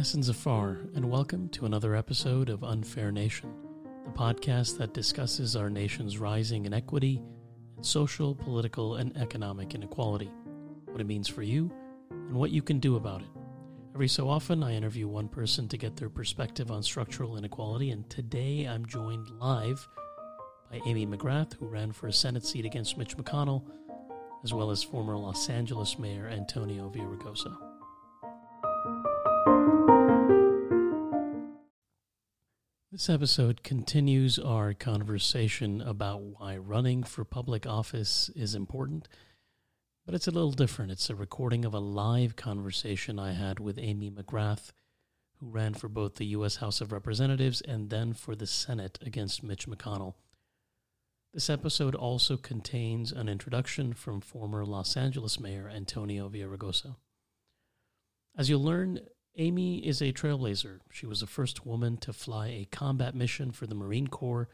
Ehsan Zaffar, and welcome to another episode of Unfair Nation, the podcast that discusses our nation's rising inequity and social, political, and economic inequality, what it means for you, and what you can do about it. Every so often, I interview one person to get their perspective on structural inequality, and today I'm joined live by Amy McGrath, who ran for a Senate seat against Mitch McConnell, as well as former Los Angeles Mayor Antonio Villaraigosa. This episode continues our conversation about why running for public office is important, but it's a little different. It's a recording of a live conversation I had with Amy McGrath, who ran for both the U.S. House of Representatives and then for the Senate against Mitch McConnell. This episode also contains an introduction from former Los Angeles Mayor Antonio Villaraigosa. As you'll learn, Amy is a trailblazer. She was the first woman to fly a combat mission for the Marine Corps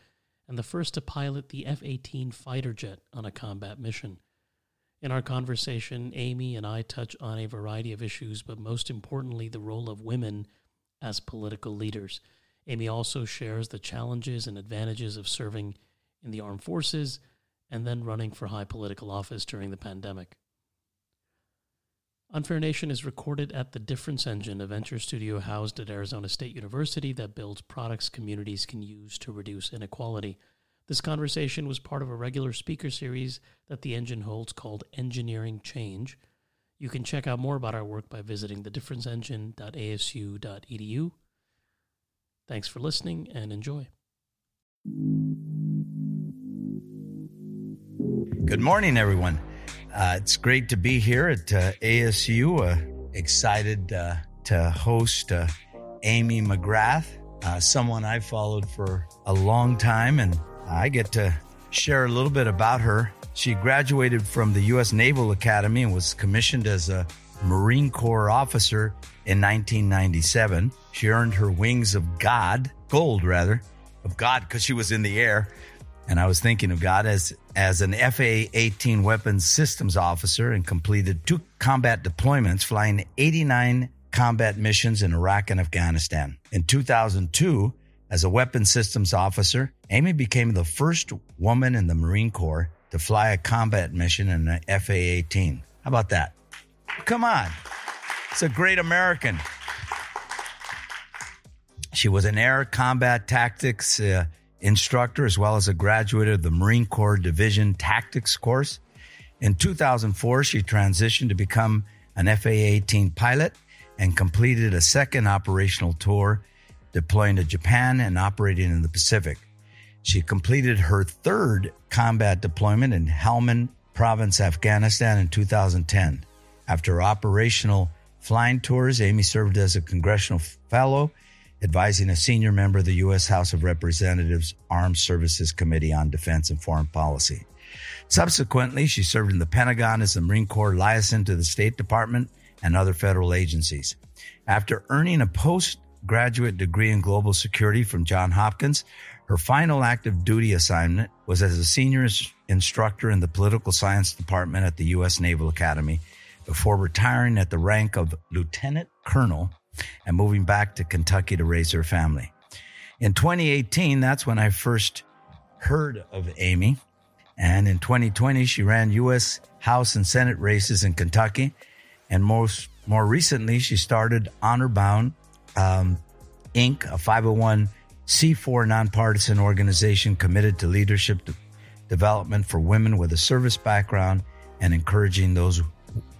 and the first to pilot the F 18 fighter jet on a combat mission. In our conversation, Amy and I touch on a variety of issues, but most importantly, the role of women as political leaders. Amy also shares the challenges and advantages of serving in the armed forces and then running for high political office during the pandemic. Unfair Nation is recorded at the Difference Engine, a venture studio housed at Arizona State University that builds products communities can use to reduce inequality. This conversation was part of a regular speaker series that the engine holds called Engineering Change. You can check out more about our work by visiting thedifferenceengine.asu.edu. Thanks for listening and enjoy. Good morning, everyone. Uh, it's great to be here at uh, ASU. Uh, excited uh, to host uh, Amy McGrath, uh, someone I followed for a long time, and I get to share a little bit about her. She graduated from the U.S. Naval Academy and was commissioned as a Marine Corps officer in 1997. She earned her wings of God, gold rather, of God, because she was in the air and I was thinking of God as as an FA-18 weapons systems officer and completed two combat deployments, flying 89 combat missions in Iraq and Afghanistan. In 2002, as a weapons systems officer, Amy became the first woman in the Marine Corps to fly a combat mission in an FA-18. How about that? Come on. It's a great American. She was an air combat tactics uh, instructor as well as a graduate of the Marine Corps Division Tactics course. In 2004, she transitioned to become an FA 18 pilot and completed a second operational tour, deploying to Japan and operating in the Pacific. She completed her third combat deployment in Helmand Province, Afghanistan in 2010. After operational flying tours, Amy served as a congressional fellow advising a senior member of the U.S. House of Representatives Armed Services Committee on Defense and Foreign Policy. Subsequently, she served in the Pentagon as a Marine Corps liaison to the State Department and other federal agencies. After earning a postgraduate degree in global security from Johns Hopkins, her final active duty assignment was as a senior instructor in the political science department at the U.S. Naval Academy before retiring at the rank of lieutenant colonel and moving back to Kentucky to raise her family. In 2018, that's when I first heard of Amy. And in 2020, she ran U.S. House and Senate races in Kentucky. And most, more recently, she started Honor Bound um, Inc., a 501c4 nonpartisan organization committed to leadership de- development for women with a service background and encouraging those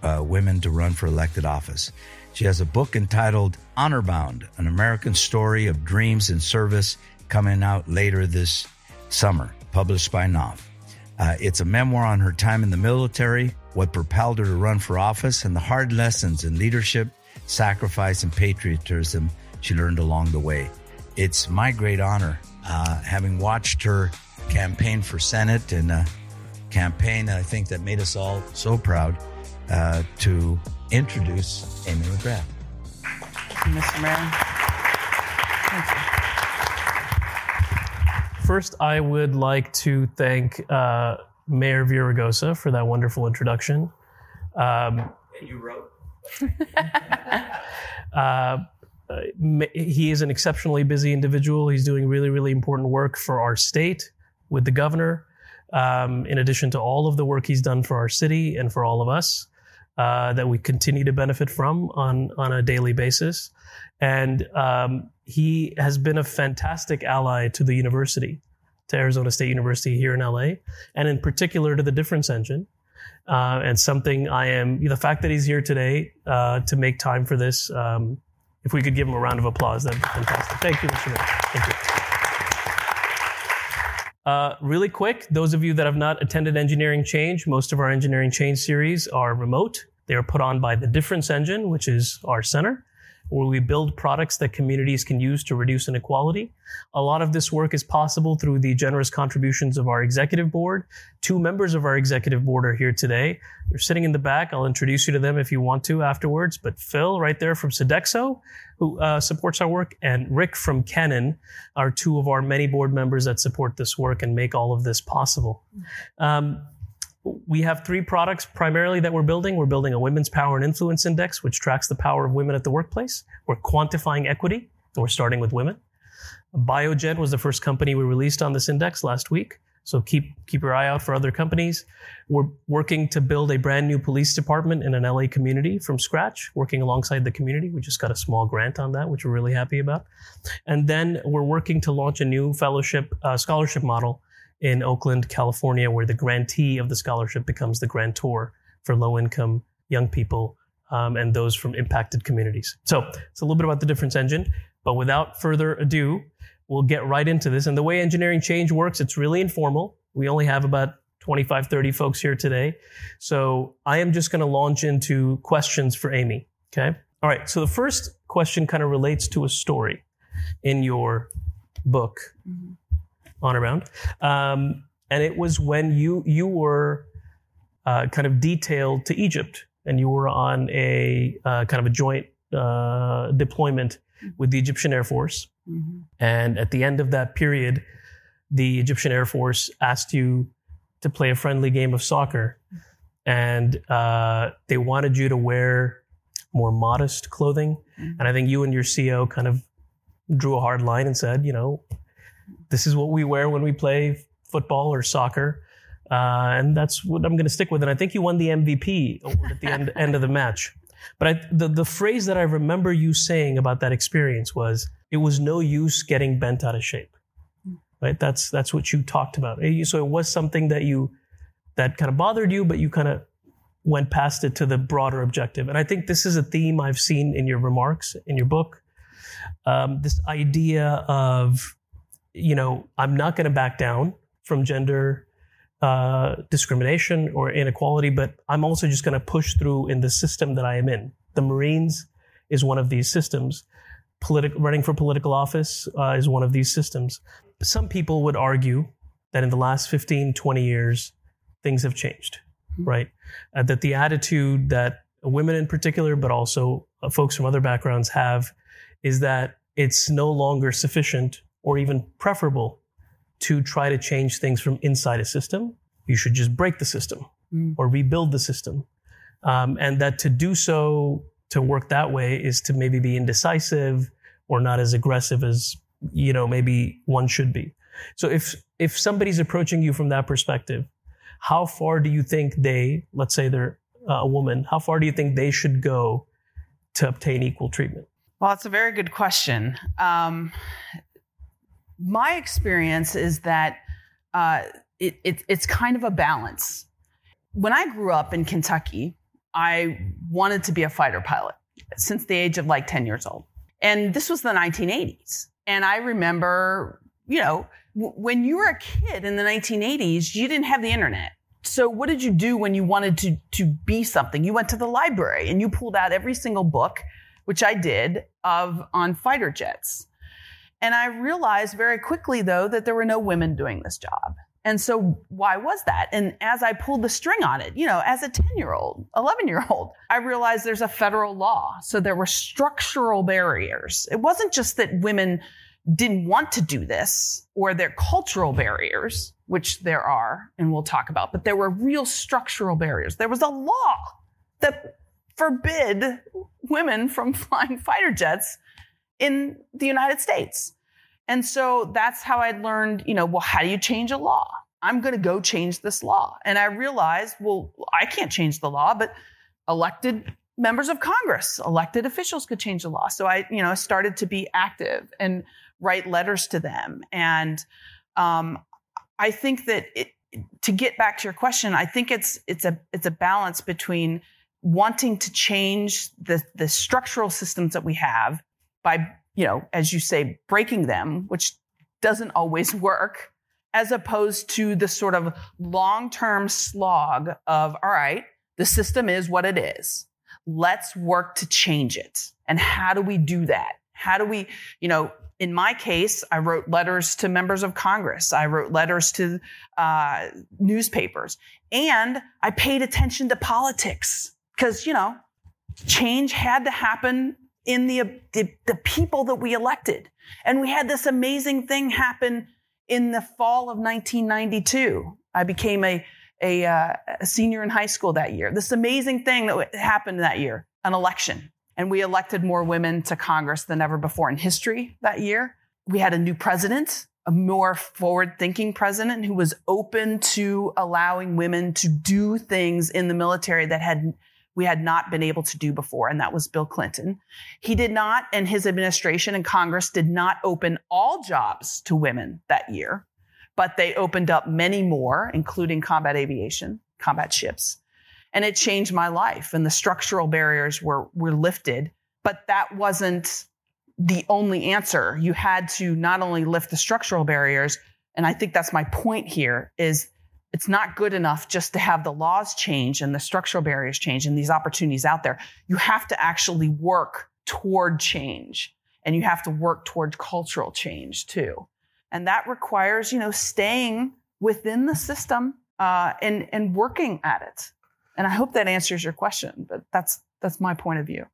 uh, women to run for elected office. She has a book entitled Honor Bound, an American story of dreams and service coming out later this summer, published by Knopf. Uh, it's a memoir on her time in the military, what propelled her to run for office, and the hard lessons in leadership, sacrifice, and patriotism she learned along the way. It's my great honor, uh, having watched her campaign for Senate and a campaign I think that made us all so proud uh, to introduce Amy McGrath. Mr. Mayor. Thank you. First, I would like to thank uh, Mayor Villaraigosa for that wonderful introduction. Um, you wrote. uh, uh, he is an exceptionally busy individual. He's doing really, really important work for our state with the governor, um, in addition to all of the work he's done for our city and for all of us uh, that we continue to benefit from on, on a daily basis. And um, he has been a fantastic ally to the university, to Arizona State University here in LA, and in particular to the Difference Engine. Uh, and something I am, the fact that he's here today uh, to make time for this, um, if we could give him a round of applause, that'd be fantastic. Thank you, Mr. Mayor. Thank you. Uh, really quick, those of you that have not attended Engineering Change, most of our Engineering Change series are remote. They are put on by the Difference Engine, which is our center where we build products that communities can use to reduce inequality. A lot of this work is possible through the generous contributions of our executive board. Two members of our executive board are here today. They're sitting in the back. I'll introduce you to them if you want to afterwards. But Phil, right there from Sodexo, who uh, supports our work, and Rick from Canon are two of our many board members that support this work and make all of this possible. Um, we have three products primarily that we're building. We're building a women's power and influence index, which tracks the power of women at the workplace. We're quantifying equity, and we're starting with women. Biogen was the first company we released on this index last week. So keep keep your eye out for other companies. We're working to build a brand new police department in an LA community from scratch, working alongside the community. We just got a small grant on that, which we're really happy about. And then we're working to launch a new fellowship uh, scholarship model in Oakland, California, where the grantee of the scholarship becomes the grantor for low income young people um, and those from impacted communities. So it's a little bit about the difference engine, but without further ado, we'll get right into this. And the way engineering change works, it's really informal. We only have about 25, 30 folks here today. So I am just going to launch into questions for Amy. Okay. All right. So the first question kind of relates to a story in your book. Mm-hmm on around. Um, and it was when you you were uh, kind of detailed to Egypt, and you were on a uh, kind of a joint uh, deployment with the Egyptian Air Force. Mm-hmm. And at the end of that period, the Egyptian Air Force asked you to play a friendly game of soccer, and uh, they wanted you to wear more modest clothing. Mm-hmm. And I think you and your CO kind of drew a hard line and said, you know, this is what we wear when we play football or soccer. Uh, and that's what I'm going to stick with. And I think you won the MVP at the end, end of the match. But I, the, the phrase that I remember you saying about that experience was, it was no use getting bent out of shape. Right? That's, that's what you talked about. So it was something that you, that kind of bothered you, but you kind of went past it to the broader objective. And I think this is a theme I've seen in your remarks, in your book. Um, this idea of you know, I'm not going to back down from gender uh, discrimination or inequality, but I'm also just going to push through in the system that I am in. The Marines is one of these systems. Politic, running for political office uh, is one of these systems. Some people would argue that in the last 15, 20 years, things have changed, mm-hmm. right? Uh, that the attitude that women in particular, but also uh, folks from other backgrounds have, is that it's no longer sufficient or even preferable to try to change things from inside a system. You should just break the system mm. or rebuild the system. Um, and that to do so, to work that way, is to maybe be indecisive or not as aggressive as you know maybe one should be. So if if somebody's approaching you from that perspective, how far do you think they, let's say they're uh, a woman, how far do you think they should go to obtain equal treatment? Well, it's a very good question. Um, my experience is that uh, it, it, it's kind of a balance. When I grew up in Kentucky, I wanted to be a fighter pilot since the age of like 10 years old. And this was the 1980s. And I remember, you know, w- when you were a kid in the 1980s, you didn't have the internet. So what did you do when you wanted to, to be something? You went to the library and you pulled out every single book, which I did, of on fighter jets. And I realized very quickly, though, that there were no women doing this job. And so, why was that? And as I pulled the string on it, you know, as a 10 year old, 11 year old, I realized there's a federal law. So there were structural barriers. It wasn't just that women didn't want to do this or their cultural barriers, which there are, and we'll talk about, but there were real structural barriers. There was a law that forbid women from flying fighter jets in the United States. And so that's how I'd learned, you know, well, how do you change a law? I'm going to go change this law. And I realized, well, I can't change the law, but elected members of Congress, elected officials could change the law. So I, you know, started to be active and write letters to them. And um, I think that it, to get back to your question, I think it's it's a it's a balance between wanting to change the the structural systems that we have by you know as you say breaking them, which doesn't always work, as opposed to the sort of long term slog of all right, the system is what it is. Let's work to change it. And how do we do that? How do we, you know, in my case, I wrote letters to members of Congress. I wrote letters to uh, newspapers, and I paid attention to politics because you know change had to happen in the, the the people that we elected, and we had this amazing thing happen in the fall of 1992. I became a a, uh, a senior in high school that year. This amazing thing that happened that year, an election. And we elected more women to Congress than ever before in history that year. We had a new president, a more forward thinking president who was open to allowing women to do things in the military that had we had not been able to do before, and that was Bill Clinton. He did not, and his administration and Congress did not open all jobs to women that year, but they opened up many more, including combat aviation, combat ships and it changed my life and the structural barriers were were lifted but that wasn't the only answer you had to not only lift the structural barriers and i think that's my point here is it's not good enough just to have the laws change and the structural barriers change and these opportunities out there you have to actually work toward change and you have to work toward cultural change too and that requires you know staying within the system uh, and and working at it and I hope that answers your question, but that's that's my point of view.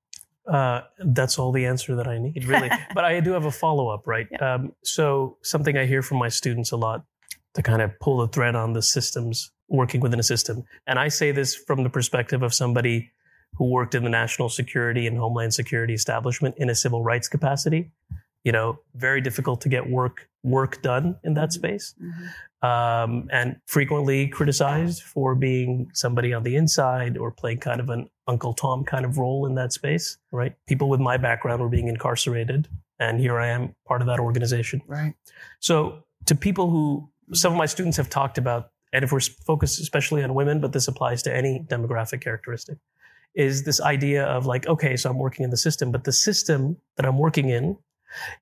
Uh, that's all the answer that I need, really. but I do have a follow up, right? Yeah. Um, so something I hear from my students a lot to kind of pull the thread on the systems working within a system, and I say this from the perspective of somebody who worked in the national security and homeland security establishment in a civil rights capacity. You know, very difficult to get work work done in that space. Mm-hmm um, and frequently criticized for being somebody on the inside or playing kind of an Uncle Tom kind of role in that space, right? People with my background were being incarcerated, and here I am, part of that organization. Right. So, to people who some of my students have talked about, and if we're focused especially on women, but this applies to any demographic characteristic, is this idea of like, okay, so I'm working in the system, but the system that I'm working in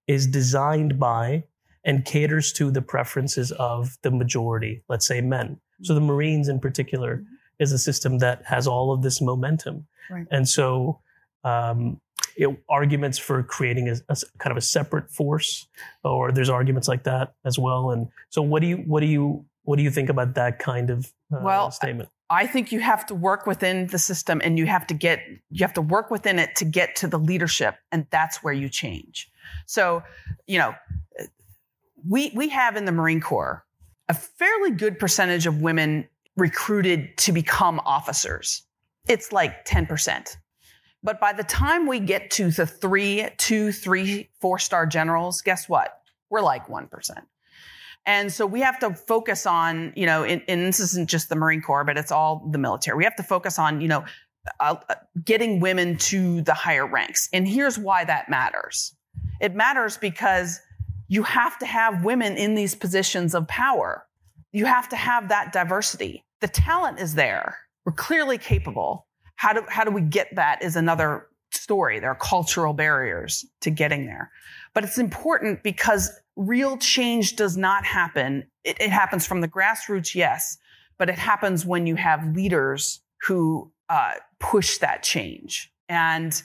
is designed by and caters to the preferences of the majority, let's say men. So the Marines in particular mm-hmm. is a system that has all of this momentum. Right. And so um, it, arguments for creating a, a, kind of a separate force, or there's arguments like that as well. And so what do you what do you what do you think about that kind of uh, well, statement? I think you have to work within the system and you have to get you have to work within it to get to the leadership and that's where you change. So, you know, we we have in the Marine Corps a fairly good percentage of women recruited to become officers. It's like 10%. But by the time we get to the three, two, three, four star generals, guess what? We're like 1%. And so we have to focus on, you know, and, and this isn't just the Marine Corps, but it's all the military. We have to focus on, you know, uh, getting women to the higher ranks. And here's why that matters. It matters because you have to have women in these positions of power. You have to have that diversity. The talent is there. We're clearly capable. How do, how do we get that is another story. There are cultural barriers to getting there. But it's important because real change does not happen. It, it happens from the grassroots, yes, but it happens when you have leaders who uh, push that change. And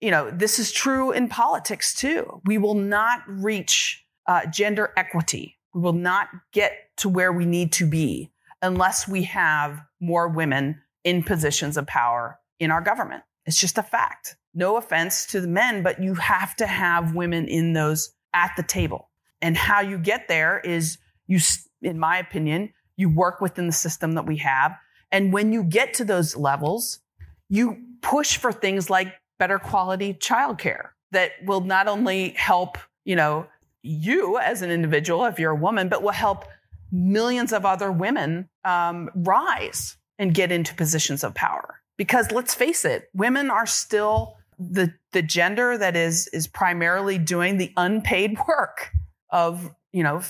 you know, this is true in politics too. We will not reach uh, gender equity. We will not get to where we need to be unless we have more women in positions of power in our government. It's just a fact. No offense to the men, but you have to have women in those at the table. And how you get there is you, in my opinion, you work within the system that we have. And when you get to those levels, you push for things like better quality childcare. that will not only help, you know, you as an individual, if you're a woman, but will help millions of other women um, rise and get into positions of power. Because let's face it, women are still the the gender that is is primarily doing the unpaid work of you know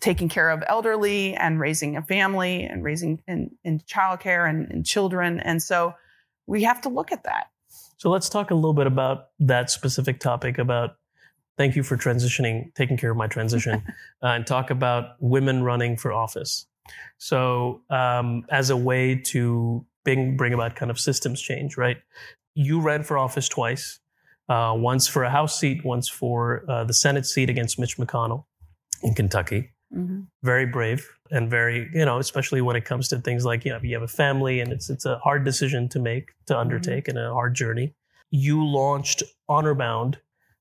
taking care of elderly and raising a family and raising in, in childcare and, and children. And so we have to look at that. So let's talk a little bit about that specific topic about thank you for transitioning, taking care of my transition, uh, and talk about women running for office. So, um, as a way to bring, bring about kind of systems change, right? You ran for office twice, uh, once for a House seat, once for uh, the Senate seat against Mitch McConnell in Kentucky. Mm-hmm. Very brave and very, you know, especially when it comes to things like, you know, if you have a family and it's it's a hard decision to make, to mm-hmm. undertake mm-hmm. and a hard journey. You launched Honorbound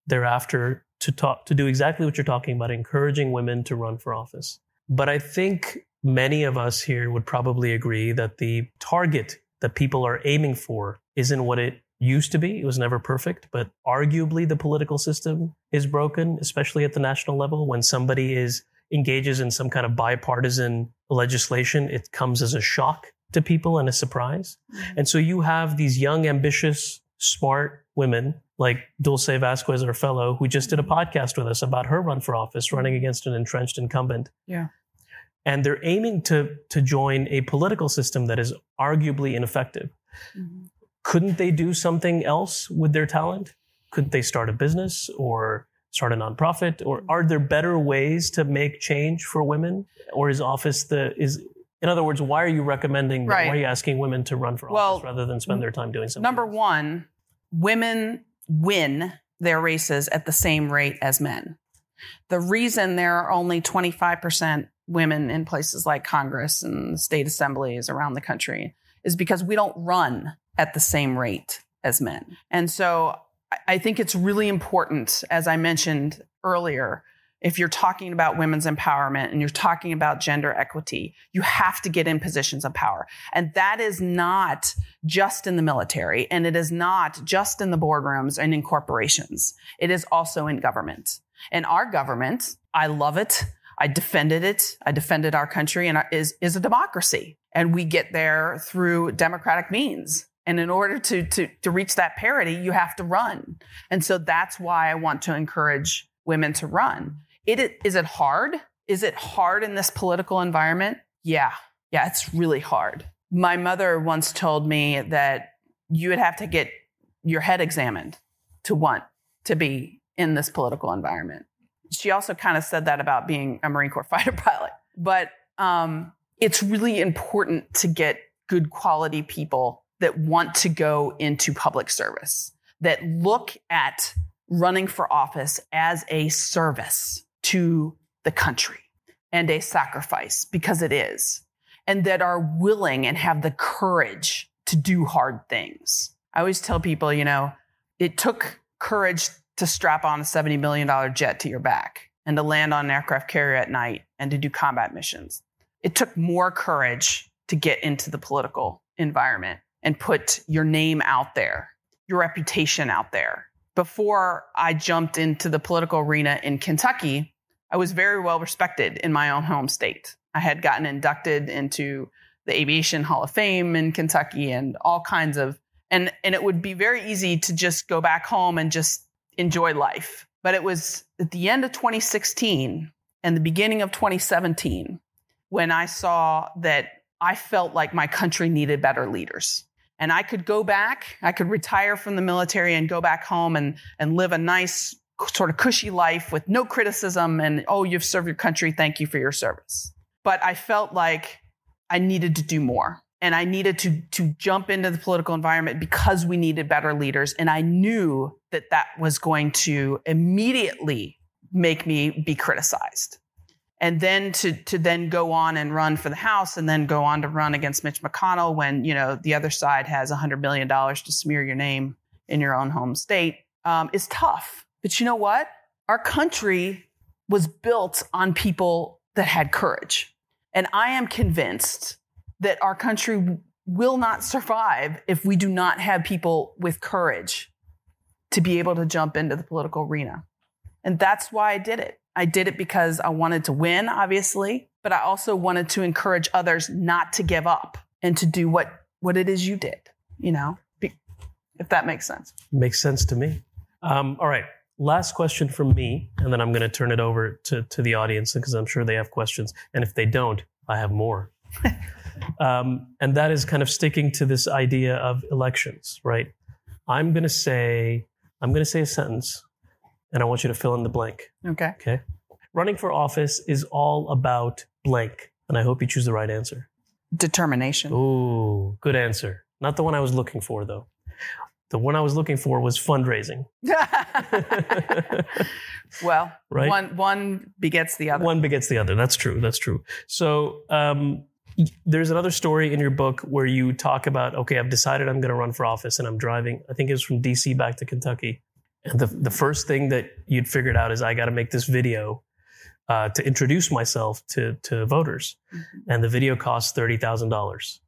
thereafter to talk to do exactly what you're talking about, encouraging women to run for office. But I think many of us here would probably agree that the target that people are aiming for isn't what it used to be. It was never perfect, but arguably the political system is broken, especially at the national level. When somebody is engages in some kind of bipartisan legislation, it comes as a shock to people and a surprise. Mm-hmm. And so you have these young, ambitious, smart women like Dulce Vasquez, our fellow, who just did a podcast with us about her run for office, running against an entrenched incumbent. Yeah. And they're aiming to, to join a political system that is arguably ineffective. Mm-hmm. Couldn't they do something else with their talent? Couldn't they start a business or start a nonprofit? Or are there better ways to make change for women? Or is office the is in other words, why are you recommending right. why are you asking women to run for well, office rather than spend their time doing something? Number else? one, women win their races at the same rate as men. The reason there are only 25% women in places like Congress and state assemblies around the country is because we don't run at the same rate as men. And so I think it's really important, as I mentioned earlier, if you're talking about women's empowerment and you're talking about gender equity, you have to get in positions of power. And that is not just in the military and it is not just in the boardrooms and in corporations. It is also in government. And our government, I love it. I defended it. I defended our country and is, is a democracy. And we get there through democratic means. And in order to, to, to reach that parity, you have to run. And so that's why I want to encourage women to run. It, is it hard? Is it hard in this political environment? Yeah. Yeah, it's really hard. My mother once told me that you would have to get your head examined to want to be in this political environment. She also kind of said that about being a Marine Corps fighter pilot. But um, it's really important to get good quality people that want to go into public service, that look at running for office as a service to the country and a sacrifice because it is, and that are willing and have the courage to do hard things. I always tell people, you know, it took courage to strap on a $70 million jet to your back and to land on an aircraft carrier at night and to do combat missions. It took more courage to get into the political environment and put your name out there, your reputation out there. Before I jumped into the political arena in Kentucky, I was very well respected in my own home state. I had gotten inducted into the Aviation Hall of Fame in Kentucky and all kinds of and and it would be very easy to just go back home and just enjoy life. But it was at the end of 2016 and the beginning of 2017 when I saw that I felt like my country needed better leaders and I could go back, I could retire from the military and go back home and, and live a nice, sort of cushy life with no criticism and, oh, you've served your country, thank you for your service. But I felt like I needed to do more. And I needed to, to jump into the political environment because we needed better leaders. And I knew that that was going to immediately make me be criticized and then to to then go on and run for the House, and then go on to run against Mitch McConnell when you know the other side has a hundred million dollars to smear your name in your own home state um, is tough. But you know what? Our country was built on people that had courage, and I am convinced that our country will not survive if we do not have people with courage to be able to jump into the political arena. And that's why I did it. I did it because I wanted to win, obviously, but I also wanted to encourage others not to give up and to do what, what it is you did, you know, if that makes sense. Makes sense to me. Um, all right. Last question from me, and then I'm going to turn it over to, to the audience because I'm sure they have questions. And if they don't, I have more. um, and that is kind of sticking to this idea of elections, right? I'm going to say, I'm going to say a sentence, and I want you to fill in the blank. Okay. Okay. Running for office is all about blank, and I hope you choose the right answer. Determination. Ooh, good answer. Not the one I was looking for, though. The one I was looking for was fundraising. well, Right? one one begets the other. One begets the other. That's true. That's true. So um, there's another story in your book where you talk about, okay, I've decided I'm going to run for office and I'm driving. I think it was from DC back to Kentucky. And the, the first thing that you'd figured out is I got to make this video uh, to introduce myself to, to voters. And the video costs $30,000.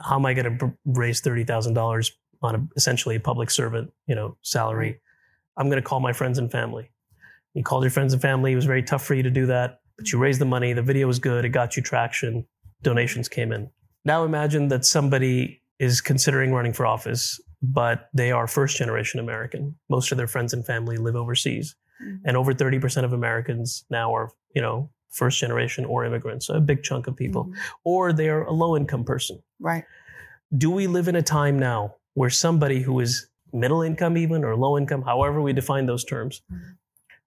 How am I going to raise $30,000 on a, essentially a public servant, you know, salary? I'm going to call my friends and family. You called your friends and family. It was very tough for you to do that, but you raised the money. The video was good. It got you traction. Donations came in. Now imagine that somebody is considering running for office, but they are first generation American. Most of their friends and family live overseas. And over 30% of Americans now are, you know, first generation or immigrants, so a big chunk of people. Mhm. Or they are a low income person Right. do we live in a time now where somebody who is middle income even or low income however we define those terms Mhm.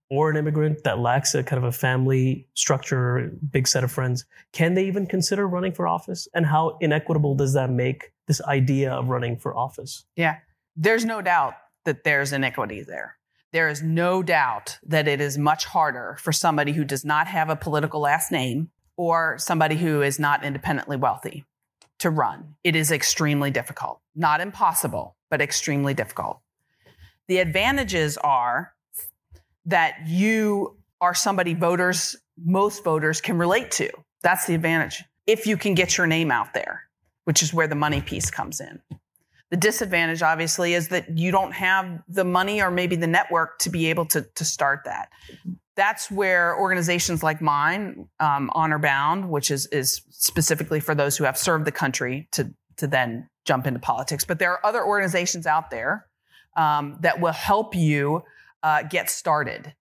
Or an immigrant that lacks a kind of a family structure big set of friends can they even consider running for office and how inequitable does that make this idea of running for office Yeah. There's no doubt that there's inequity there. There is no doubt that it is much harder for somebody who does not have a political last name or somebody who is not independently wealthy to run. It is extremely difficult. Not impossible, but extremely difficult. The advantages are that you are somebody voters, most voters can relate to. That's the advantage. If you can get your name out there, which is where the money piece comes in. The disadvantage, obviously, is that you don't have the money or maybe the network to be able to, to start that. That's where organizations like mine, um, Honor Bound, which is, is specifically for those who have served the country to, to then jump into politics. But there are other organizations out there um, that will help you uh, get started.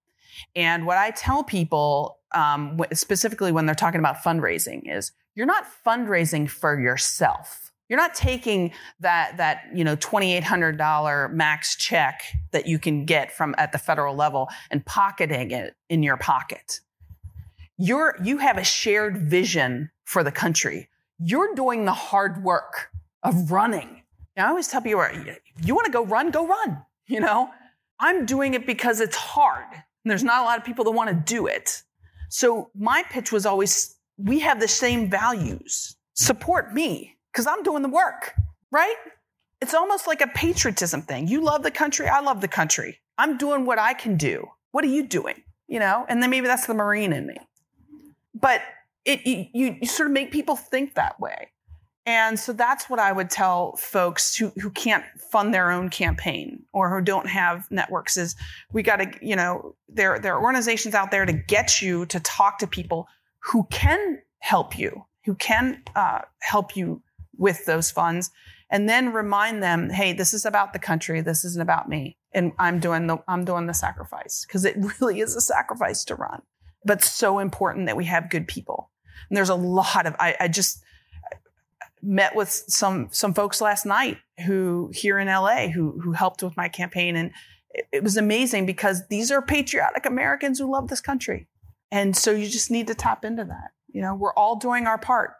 And what I tell people, um, specifically when they're talking about fundraising, is you're not fundraising for yourself. You're not taking that that you know twenty eight hundred dollar max check that you can get from at the federal level and pocketing it in your pocket. You're you have a shared vision for the country. You're doing the hard work of running. Now, I always tell people, you want to go run, go run. You know, I'm doing it because it's hard. And there's not a lot of people that want to do it. So my pitch was always, we have the same values. Support me because I'm doing the work, right? It's almost like a patriotism thing. You love the country. I love the country. I'm doing what I can do. What are you doing? You know, and then maybe that's the Marine in me. But it, you, you sort of make people think that way. And so that's what I would tell folks who, who can't fund their own campaign or who don't have networks is we got to, you know, there, there are organizations out there to get you to talk to people who can help you, who can uh, help you with those funds and then remind them, hey, this is about the country. This isn't about me. And I'm doing the, I'm doing the sacrifice because it really is a sacrifice to run, but so important that we have good people. And there's a lot of, I, I just, met with some some folks last night who here in LA who who helped with my campaign and it, it, was amazing because these are patriotic Americans who love this country. And so you just need to tap into that. You know, we're all doing our part.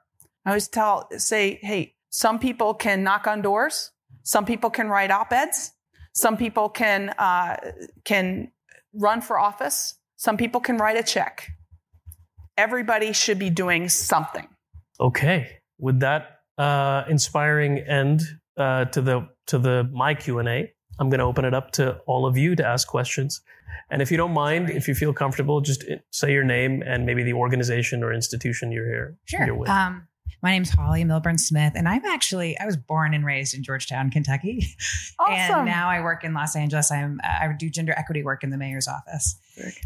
I always tell say, hey, some people can knock on doors, some people can write op-eds, some people can uh, can run for office, some people can write a check. Everybody should be doing something. Okay. With that uh, inspiring end uh, to the to the my Q and A. I'm going to open it up to all of you to ask questions, and if you don't mind, if you feel comfortable, just say your name and maybe the organization or institution you're here. Sure. You're with. Um, My name's Holly Milburn Smith, and I'm actually I was born and raised in Georgetown, Kentucky, Awesome. and now I work in Los Angeles. I'm I do gender equity work in the mayor's office,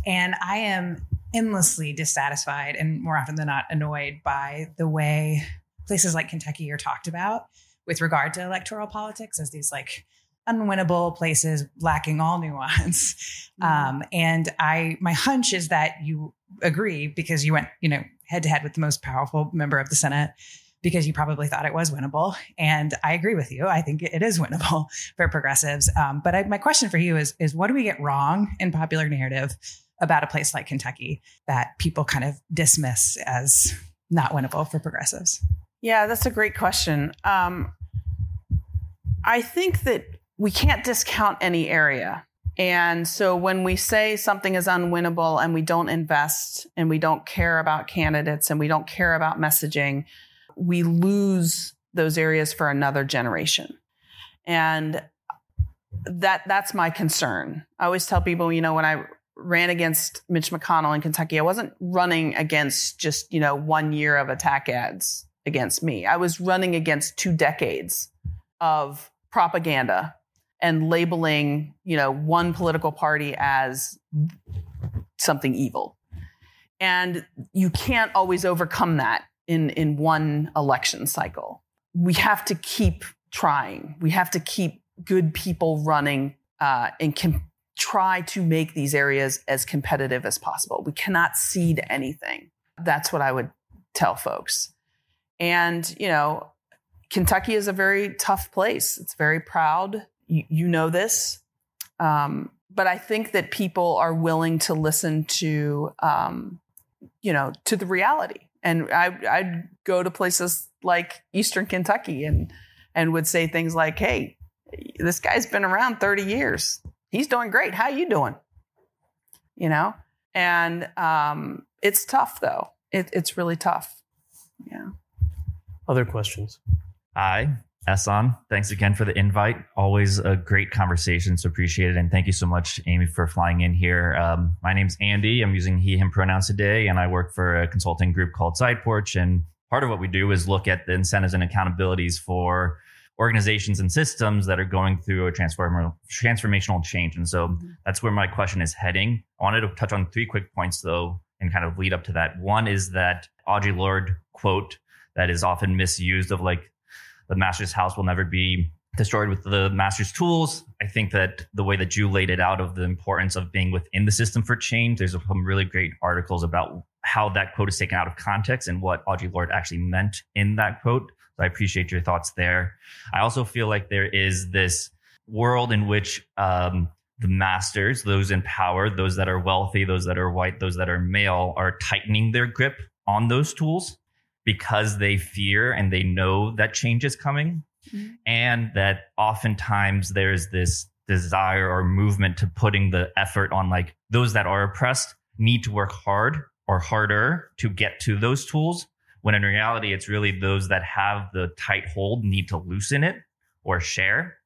and I am endlessly dissatisfied and more often than not annoyed by the way places like Kentucky are talked about with regard to electoral politics as these like unwinnable places lacking all nuance. Um, and I, my hunch is that you agree because you went, you know, head to head with the most powerful member of the Senate because you probably thought it was winnable. And I agree with you. I think it is winnable for progressives. Um, but I, my question for you is, is what do we get wrong in popular narrative about a place like Kentucky that people kind of dismiss as not winnable for progressives? Yeah, that's a great question. Um, I think that we can't discount any area. And so when we say something is unwinnable and we don't invest and we don't care about candidates and we don't care about messaging, we lose those areas for another generation. And that that's my concern. I always tell people, you know, when I ran against Mitch McConnell in Kentucky, I wasn't running against just, you know, one year of attack ads against me. I was running against two decades of propaganda and labeling, you know, one political party as something evil. And you can't always overcome that in, in one election cycle. We have to keep trying. We have to keep good people running uh, and com- try to make these areas as competitive as possible. We cannot cede anything. That's what I would tell folks. And, you know, Kentucky is a very tough place. It's very proud. You, you know this. Um, but I think that people are willing to listen to, um, you know, to the reality. And I, I'd go to places like Eastern Kentucky and and would say things like, "Hey, this guy's been around 30 years. He's doing great. How you doing?" You know, and um, it's tough though. It, it's really tough. Yeah. Other questions? Hi, Ehsan. Thanks again for the invite. Always a great conversation. So appreciate it. And thank you so much, Amy, for flying in here. Um, my name's Andy. I'm using he, him pronouns today, and I work for a consulting group called SidePorch. And part of what we do is look at the incentives and accountabilities for organizations and systems that are going through a transform- transformational change. And so mm-hmm. that's where my question is heading. I wanted to touch on three quick points, though, and kind of lead up to that. One is that Audre Lorde quote that is often misused of like the master's house will never be destroyed with the master's tools. I think that the way that you laid it out of the importance of being within the system for change, there's some really great articles about how that quote is taken out of context and what Audre Lorde actually meant in that quote. So I appreciate your thoughts there. I also feel like there is this world in which um, the masters, those in power, those that are wealthy, those that are white, those that are male, are tightening their grip on those tools because they fear and they know that change is coming. Mm-hmm. And that oftentimes there's this desire or movement to putting the effort on like those that are oppressed need to work hard or harder to get to those tools. When in reality, it's really those that have the tight hold need to loosen it or share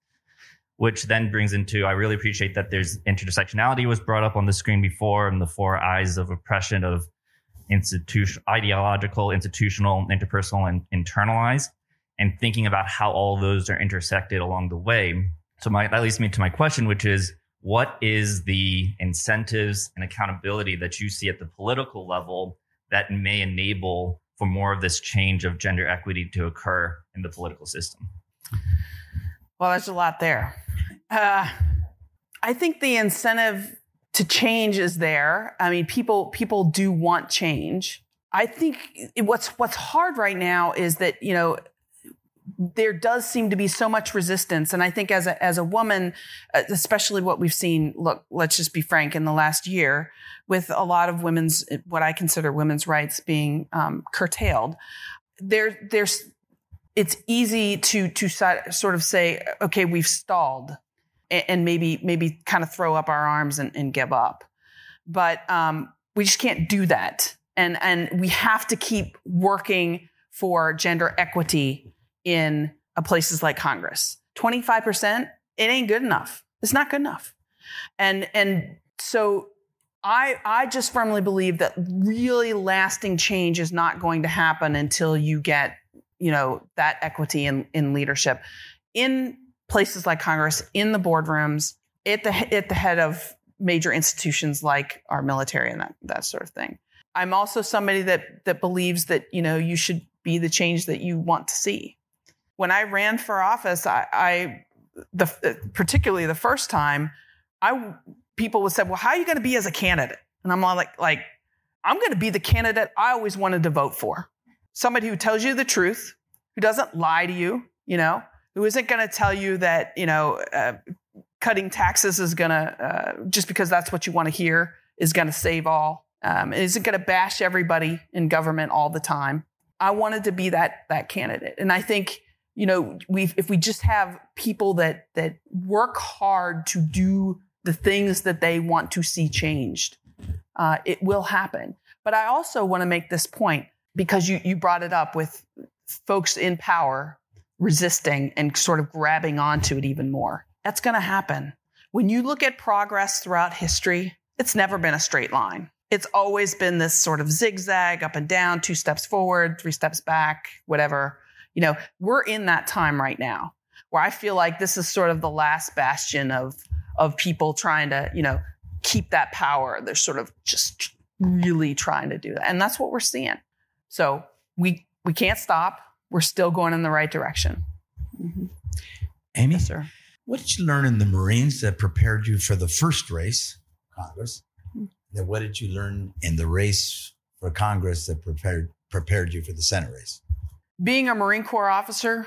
which then brings into I really appreciate that there's intersectionality was brought up on the screen before and the four I's of oppression of institution, ideological, institutional, interpersonal, and internalized, and thinking about how all those are intersected along the way. So my, that leads me to my question, which is, what is the incentives and accountability that you see at the political level that may enable for more of this change of gender equity to occur in the political system? Well, there's a lot there. Uh, I think the incentive to change is there. I mean, people people do want change. I think what's what's hard right now is that you know there does seem to be so much resistance, and I think as a as a woman, uh, especially what we've seen. Look, let's just be frank. In the last year, with a lot of women's what I consider women's rights being um, curtailed, there there's it's easy to to sort of say, okay, we've stalled and maybe maybe kind of throw up our arms and, and give up. But um, we just can't do that, and and we have to keep working for gender equity in uh, places like Congress. Twenty five percent, it ain't good enough. It's not good enough, and and so I, I just firmly believe that really lasting change is not going to happen until you get you know, that equity in, in leadership in places like Congress, in the boardrooms, at the at the head of major institutions like our military and that that sort of thing. I'm also somebody that that believes that you know you should be the change that you want to see. When I ran for office, I, I the particularly the first time, I people would say, "Well, how are you going to be as a candidate?" And I'm like, like I'm going to be the candidate I always wanted to vote for. Somebody who tells you the truth, who doesn't lie to you, you know, who isn't going to tell you that, you know, uh, cutting taxes is going to, uh, just because that's what you want to hear, is going to save all. Um, isn't going to bash everybody in government all the time. I wanted to be that that candidate, and I think you know we if we just have people that that work hard to do the things that they want to see changed, uh, it will happen. But I also want to make this point because you you brought it up with folks in power resisting and sort of grabbing onto it even more. That's going to happen. When you look at progress throughout history, it's never been a straight line. It's always been this sort of zigzag up and down, two steps forward, three steps back, whatever. You know, we're in that time right now where I feel like this is sort of the last bastion of of people trying to, you know, keep that power. They're sort of just really trying to do that. And that's what we're seeing. So we we can't stop. We're still going in the right direction. Mm-hmm. Amy, yes, sir. What did you learn in the Marines that prepared you for the first race, Congress? Then what did you learn in the race for Congress that prepared prepared you for the Senate race? Being a Marine Corps officer,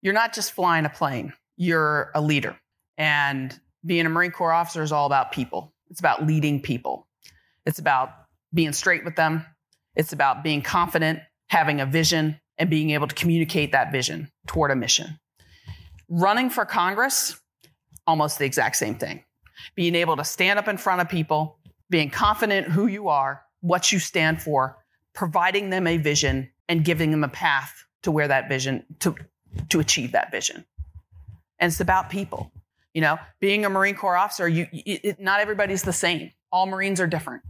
you're not just flying a plane. You're a leader. And being a Marine Corps officer is all about people. It's about leading people. It's about being straight with them. It's about being confident, having a vision, and being able to communicate that vision toward a mission. Running for Congress, almost the exact same thing. Being able to stand up in front of people, being confident who you are, what you stand for, providing them a vision and giving them a path to where that vision to to achieve that vision. And it's about people. You know, being a Marine Corps officer, you, it, not everybody's the same. All Marines are different.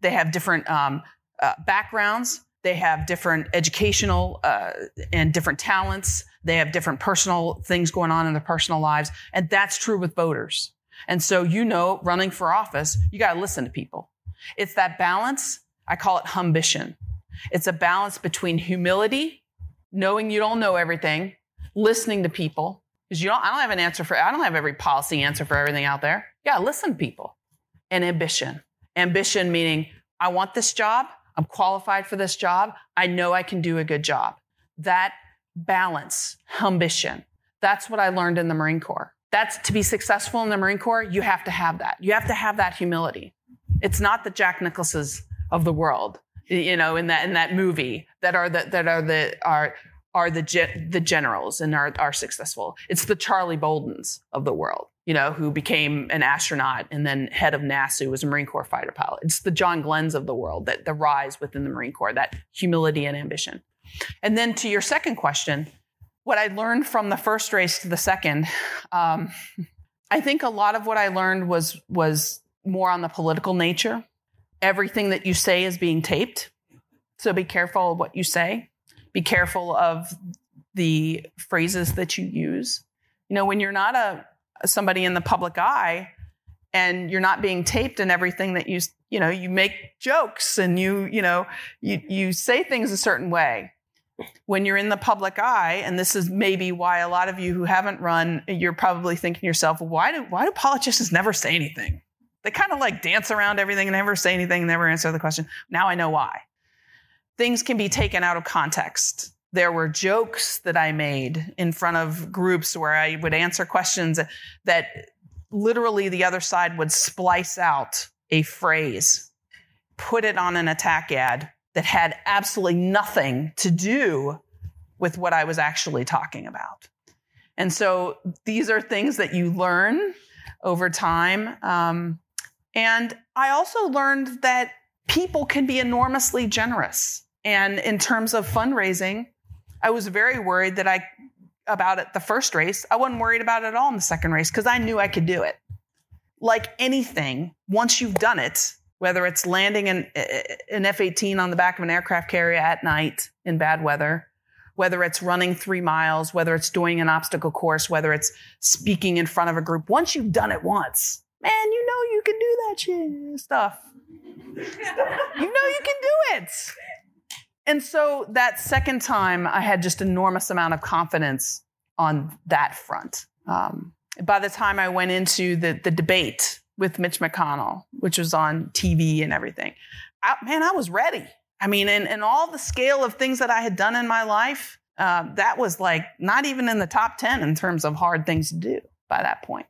They have different um, uh, backgrounds. They have different educational uh, and different talents. They have different personal things going on in their personal lives. And that's true with voters. And so, you know, running for office, you got to listen to people. It's that balance. I call it ambition. It's a balance between humility, knowing you don't know everything, listening to people, because you don't, I don't have an answer for, I don't have every policy answer for everything out there. Yeah, listen to people. And ambition. Ambition meaning, I want this job. I'm qualified for this job. I know I can do a good job. That balance, ambition. That's what I learned in the Marine Corps. That's to be successful in the Marine Corps, you have to have that. You have to have that humility. It's not the Jack Nicholsons of the world, you know, in that in that movie that are the that are the are are the ge- the generals and are are successful. It's the Charlie Boldens of the world, you know, who became an astronaut and then head of NASA, was a Marine Corps fighter pilot. It's the John Glenns of the world that the rise within the Marine Corps, that humility and ambition. And then to your second question, what I learned from the first race to the second, um, I think a lot of what I learned was was more on the political nature. Everything that you say is being taped, so be careful of what you say. Be careful of the phrases that you use. You know, when you're not a somebody in the public eye and you're not being taped and everything that you you know you make jokes and you you know you you say things a certain way when you're in the public eye, and this is maybe why a lot of you who haven't run, you're probably thinking to yourself, why do why do politicians never say anything? They kind of like dance around everything and never say anything, never answer the question. Now I know why. Things can be taken out of context. There were jokes that I made in front of groups where I would answer questions that literally the other side would splice out a phrase, put it on an attack ad, that had absolutely nothing to do with what I was actually talking about. And so these are things that you learn over time. Um, and I also learned that people can be enormously generous. And in terms of fundraising, I was very worried that I about it the first race. I wasn't worried about it at all in the second race because I knew I could do it. Like anything, once you've done it, whether it's landing an, an F 18 on the back of an aircraft carrier at night in bad weather, whether it's running three miles, whether it's doing an obstacle course, whether it's speaking in front of a group. Once you've done it once, man, you know you can do that shit stuff. you know you can do it. And so that second time, I had just enormous amount of confidence on that front. Um, by the time I went into the the debate with Mitch McConnell, which was on TV and everything, I, man, I was ready. I mean, and, and all the scale of things that I had done in my life, uh, that was like not even in the top 10 in terms of hard things to do by that point.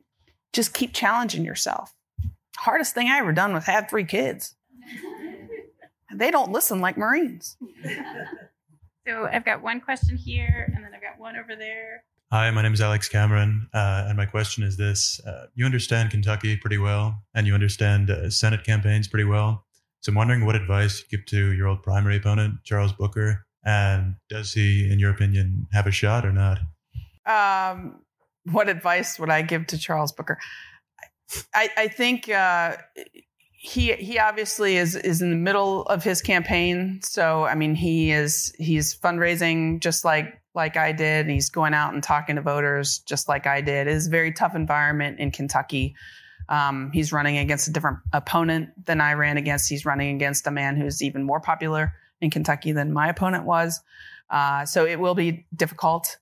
Just keep challenging yourself. Hardest thing I ever done was have three kids. They don't listen like Marines. So I've got one question here, and then I've got one over there. Hi, my name is Alex Cameron, uh, and my question is this: uh, You understand Kentucky pretty well, and you understand uh, Senate campaigns pretty well. So I'm wondering what advice you give to your old primary opponent, Charles Booker, and does he, in your opinion, have a shot or not? Um, what advice would I give to Charles Booker? I, I think uh, he he obviously is is in the middle of his campaign. So I mean, he is he's fundraising just like like I did. He's going out and talking to voters just like I did. It is a very tough environment in Kentucky. Um, he's running against a different opponent than I ran against. He's running against a man who's even more popular in Kentucky than my opponent was. Uh, so it will be difficult.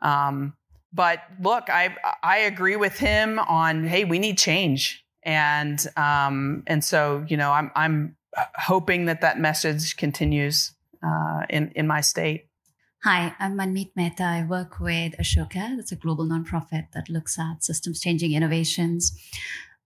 Um, but look, I I agree with him on hey, we need change and um, and so you know I'm I'm hoping that that message continues uh, in in my state. Hi, I'm Manmeet Mehta. I work with Ashoka. That's a global nonprofit that looks at systems changing innovations.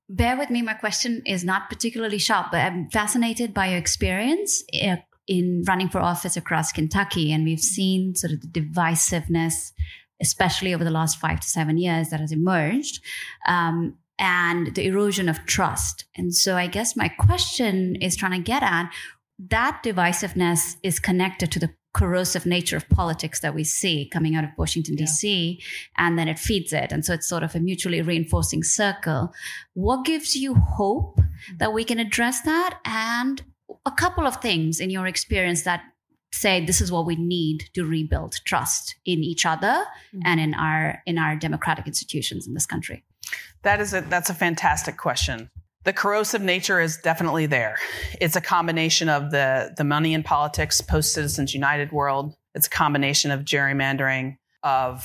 Bear with me, my question is not particularly sharp, but I'm fascinated by your experience uh, in running for office across Kentucky. And we've seen sort of the divisiveness, especially over the last five to seven years, that has emerged. Um, and the erosion of trust. And so I guess my question is trying to get at that divisiveness is connected to the corrosive nature of politics that we see coming out of Washington, D.C., and then it feeds it. And so it's sort of a mutually reinforcing circle. What gives you hope that we can address that? And a couple of things in your experience that say this is what we need to rebuild trust in each other mm-hmm. and in our in our democratic institutions in this country that is a that's a fantastic question. The corrosive nature is definitely there. It's a combination of the the money in politics, post Citizens United world. It's a combination of gerrymandering, of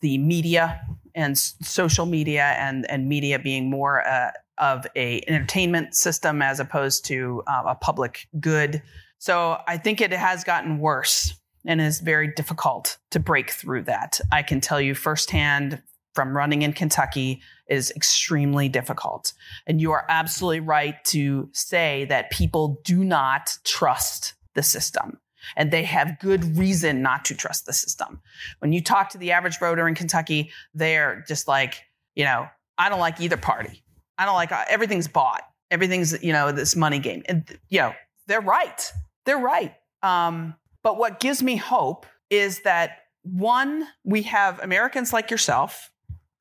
the media and social media, and and media being more uh, of a entertainment system as opposed to uh, a public good. So I think it has gotten worse and is very difficult to break through that. I can tell you firsthand from running in Kentucky is extremely difficult. And you are absolutely right to say that people do not trust the system. And they have good reason not to trust the system. When you talk to the average voter in Kentucky, they're just like, you know, I don't like either party. I don't like everything's bought. Everything's, you know, this money game. And, you know, they're right. They're right. Um, but what gives me hope is that one, we have Americans like yourself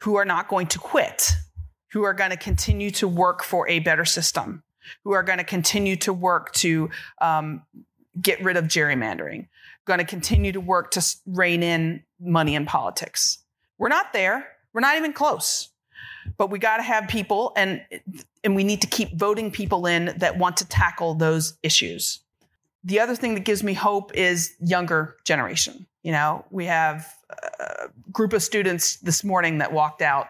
who are not going to quit, who are going to continue to work for a better system, who are going to continue to work to um, get rid of gerrymandering, going to continue to work to rein in money in politics. We're not there. We're not even close. But we got to have people and and we need to keep voting people in that want to tackle those issues. The other thing that gives me hope is younger generation. You know, we have a group of students this morning that walked out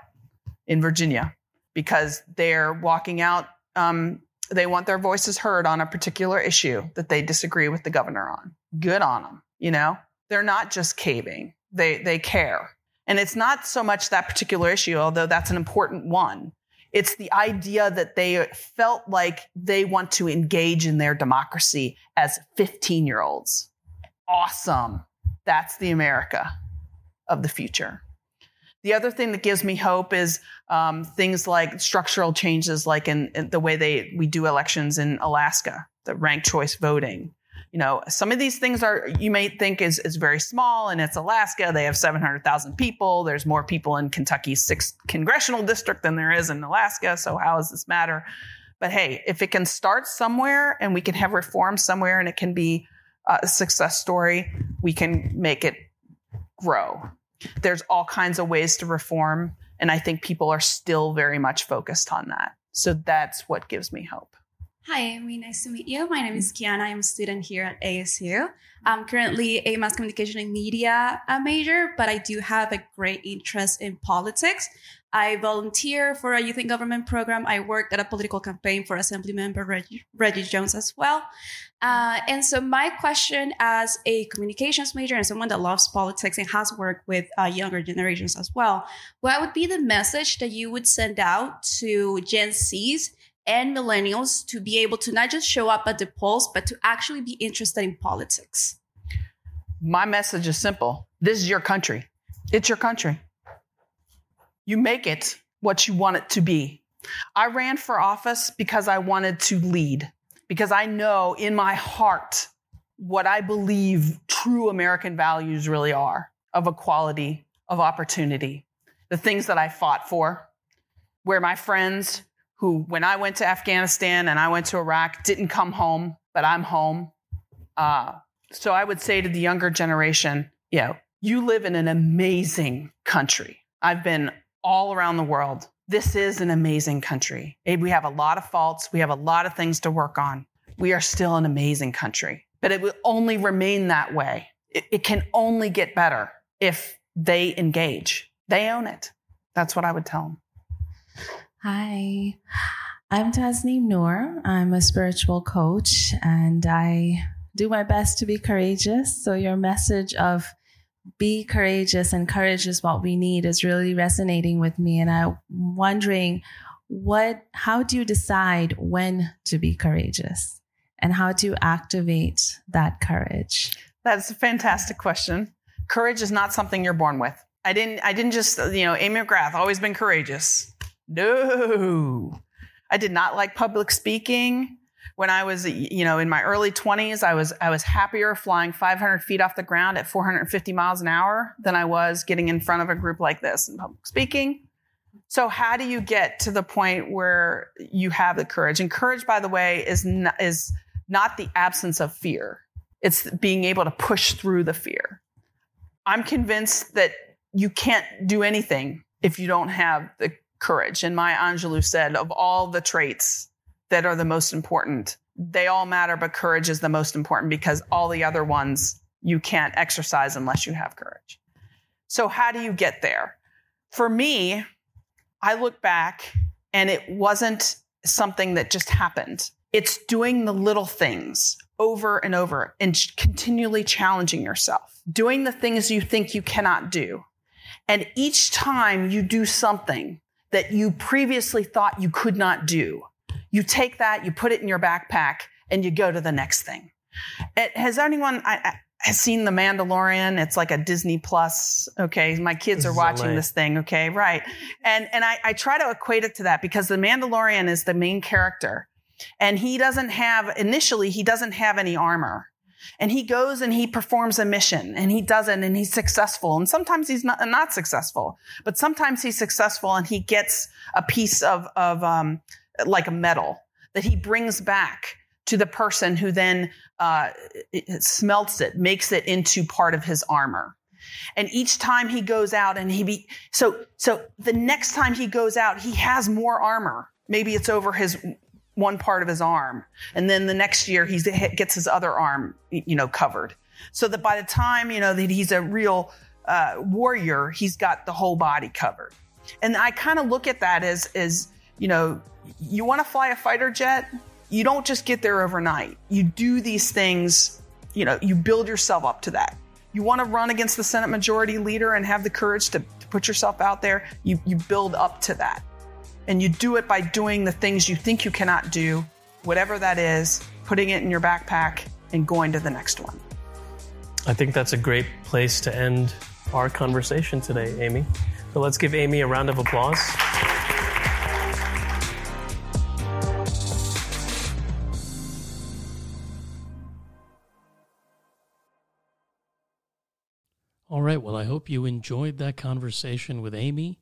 in Virginia because they're walking out. Um, they want their voices heard on a particular issue that they disagree with the governor on. Good on them. You know, they're not just caving. They they care, and it's not so much that particular issue, although that's an important one. It's the idea that they felt like they want to engage in their democracy as 15 year olds. Awesome. That's the America of the future. The other thing that gives me hope is um, things like structural changes, like in, in, the way they we do elections in Alaska, the ranked choice voting. You know, some of these things are you may think is is very small, and it's Alaska. They have seven hundred thousand people. There's more people in Kentucky's sixth congressional district than there is in Alaska. So how does this matter? But hey, if it can start somewhere, and we can have reform somewhere, and it can be a success story, we can make it grow. There's all kinds of ways to reform, and I think people are still very much focused on that. So that's what gives me hope. Hi, Amy. Nice to meet you. My name is Kiana. I'm a student here at ASU. I'm currently a mass communication and media major, but I do have a great interest in politics. I volunteer for a youth in government program. I worked at a political campaign for Assemblymember Reggie, Reggie Jones as well. Uh, and so, my question as a communications major and someone that loves politics and has worked with uh, younger generations as well, what would be the message that you would send out to Gen Zs and millennials to be able to not just show up at the polls, but to actually be interested in politics? My message is simple this is your country, it's your country. You make it what you want it to be. I ran for office because I wanted to lead, because I know in my heart what I believe true American values really are of equality, of opportunity, the things that I fought for, where my friends who, when I went to Afghanistan and I went to Iraq, didn't come home, but I'm home. Uh, so I would say to the younger generation, you know, you live in an amazing country. I've been all around the world. This is an amazing country. Eh, we have a lot of faults. We have a lot of things to work on. We are still an amazing country, but it will only remain that way. It, it can only get better if they engage. They own it. That's what I would tell them. Hi, I'm Tasneem Noor. I'm a spiritual coach and I do my best to be courageous. So, your message of be courageous and courage is what we need is really resonating with me. And I'm wondering what, how do you decide when to be courageous and how to activate that courage? That's a fantastic question. Courage is not something you're born with. I didn't, I didn't just, you know, Amy McGrath, always been courageous. No, I did not like public speaking. When I was, you know, in my early 20s, I was I was happier flying 500 feet off the ground at 450 miles an hour than I was getting in front of a group like this in public speaking. So, how do you get to the point where you have the courage? And courage, by the way, is not, is not the absence of fear. It's being able to push through the fear. I'm convinced that you can't do anything if you don't have the courage. And Maya Angelou said, of all the traits that are the most important, they all matter, but courage is the most important because all the other ones you can't exercise unless you have courage. So, how do you get there? For me, I look back and it wasn't something that just happened. It's doing the little things over and over and continually challenging yourself, doing the things you think you cannot do. And each time you do something that you previously thought you could not do. You take that, you put it in your backpack, and you go to the next thing. It, has anyone I, I, has seen The Mandalorian? It's like a Disney Plus. Okay, my kids are watching this thing. Okay, right, and and I, I try to equate it to that because the Mandalorian is the main character, and he doesn't have initially he doesn't have any armor. And he goes and he performs a mission and he does it and he's successful. And sometimes he's not, not successful, but sometimes he's successful and he gets a piece of, of um, like a medal that he brings back to the person who then uh, smelts it, makes it into part of his armor. And each time he goes out and he be, so, so the next time he goes out, he has more armor. Maybe it's over his one part of his arm. And then the next year he gets his other arm, you know, covered. So that by the time, you know, that he's a real uh, warrior, he's got the whole body covered. And I kind of look at that as, as, you know, you want to fly a fighter jet, you don't just get there overnight. You do these things, you know, you build yourself up to that. You want to run against the Senate Majority Leader and have the courage to, to put yourself out there, you, you build up to that. And you do it by doing the things you think you cannot do, whatever that is, putting it in your backpack and going to the next one. I think that's a great place to end our conversation today, Amy. So let's give Amy a round of applause. All right. Well, I hope you enjoyed that conversation with Amy.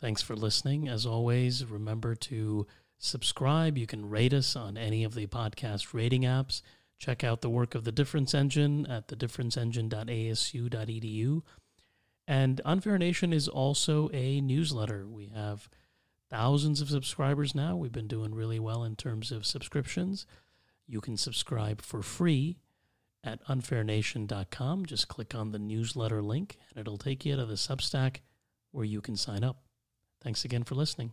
Thanks for listening. As always, remember to subscribe. You can rate us on any of the podcast rating apps. Check out the work of the Difference Engine at thedifferenceengine.asu.edu. And Unfair Nation is also a newsletter. We have thousands of subscribers now. We've been doing really well in terms of subscriptions. You can subscribe for free at unfairnation.com. Just click on the newsletter link and it'll take you to the Substack where you can sign up. Thanks again for listening.